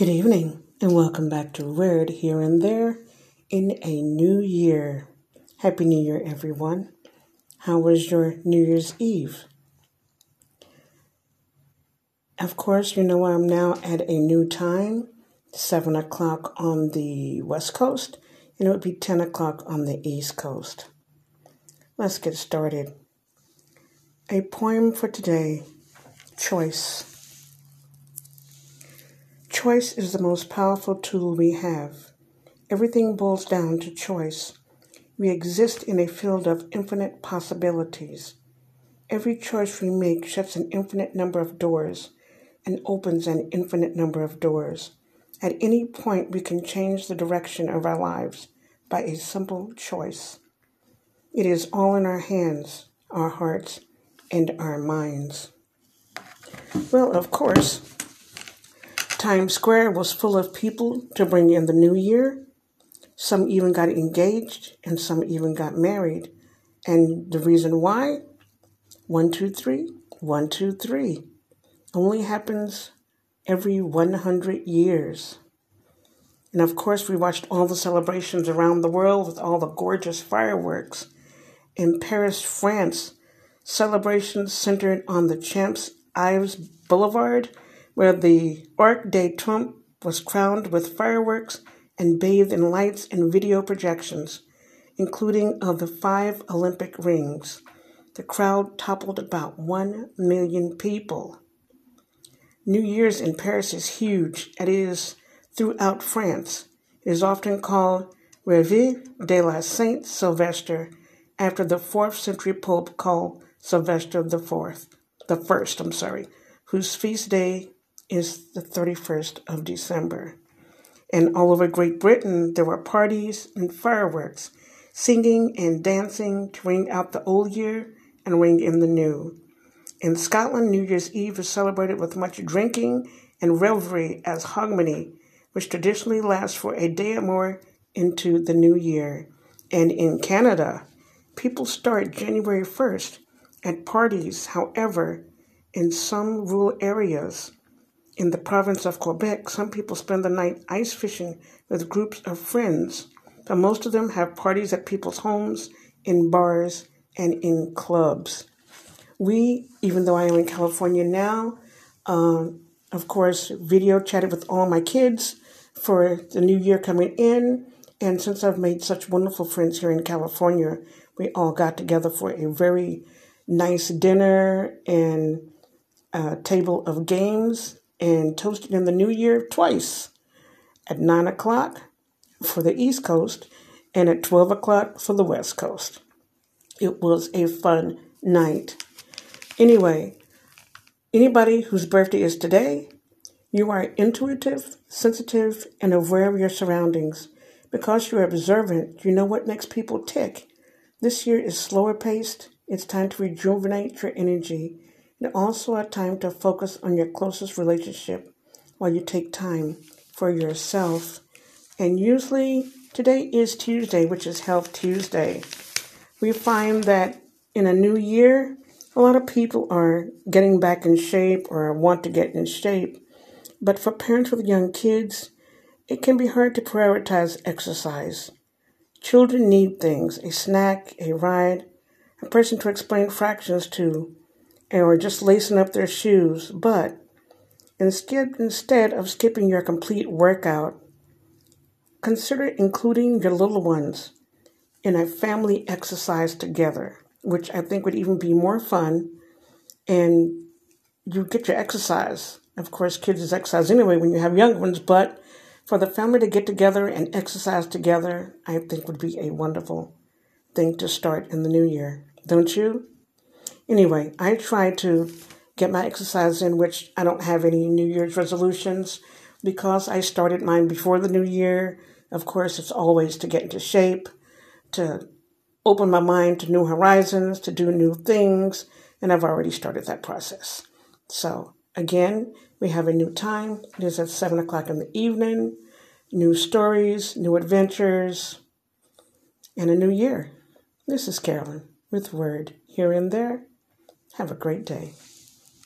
Good evening, and welcome back to Word Here and There in a new year. Happy New Year, everyone. How was your New Year's Eve? Of course, you know I'm now at a new time, 7 o'clock on the West Coast, and it would be 10 o'clock on the East Coast. Let's get started. A poem for today Choice. Choice is the most powerful tool we have. Everything boils down to choice. We exist in a field of infinite possibilities. Every choice we make shuts an infinite number of doors and opens an infinite number of doors. At any point, we can change the direction of our lives by a simple choice. It is all in our hands, our hearts, and our minds. Well, of course, Times Square was full of people to bring in the new year. Some even got engaged and some even got married. And the reason why? One, two, three, one, two, three. Only happens every 100 years. And of course, we watched all the celebrations around the world with all the gorgeous fireworks. In Paris, France, celebrations centered on the Champs Ives Boulevard where the Arc de Triomphe was crowned with fireworks and bathed in lights and video projections, including of the five Olympic rings. The crowd toppled about 1 million people. New Year's in Paris is huge. It is throughout France. It is often called Réveillon de la Saint Sylvester, after the fourth century pope called Sylvester the Fourth, the First, I'm sorry, whose feast day is the 31st of December. And all over Great Britain, there were parties and fireworks, singing and dancing to ring out the old year and ring in the new. In Scotland, New Year's Eve is celebrated with much drinking and revelry as Hogmanay, which traditionally lasts for a day or more into the new year. And in Canada, people start January 1st at parties. However, in some rural areas, in the province of Quebec, some people spend the night ice fishing with groups of friends, but most of them have parties at people's homes, in bars, and in clubs. We, even though I am in California now, um, of course, video chatted with all my kids for the new year coming in. And since I've made such wonderful friends here in California, we all got together for a very nice dinner and a table of games and toasted in the new year twice at 9 o'clock for the East Coast and at 12 o'clock for the West Coast. It was a fun night. Anyway, anybody whose birthday is today, you are intuitive, sensitive, and aware of your surroundings. Because you're observant, you know what makes people tick. This year is slower paced. It's time to rejuvenate your energy and also a time to focus on your closest relationship while you take time for yourself. And usually today is Tuesday, which is Health Tuesday. We find that in a new year, a lot of people are getting back in shape or want to get in shape. But for parents with young kids, it can be hard to prioritize exercise. Children need things a snack, a ride, a person to explain fractions to, or just lacing up their shoes, but instead, instead of skipping your complete workout, consider including your little ones in a family exercise together, which I think would even be more fun. And you get your exercise. Of course, kids is exercise anyway when you have young ones, but for the family to get together and exercise together, I think would be a wonderful thing to start in the new year. Don't you? Anyway, I try to get my exercise in, which I don't have any New Year's resolutions because I started mine before the new year. Of course, it's always to get into shape, to open my mind to new horizons, to do new things, and I've already started that process. So, again, we have a new time. It is at 7 o'clock in the evening, new stories, new adventures, and a new year. This is Carolyn with Word here and there. Have a great day.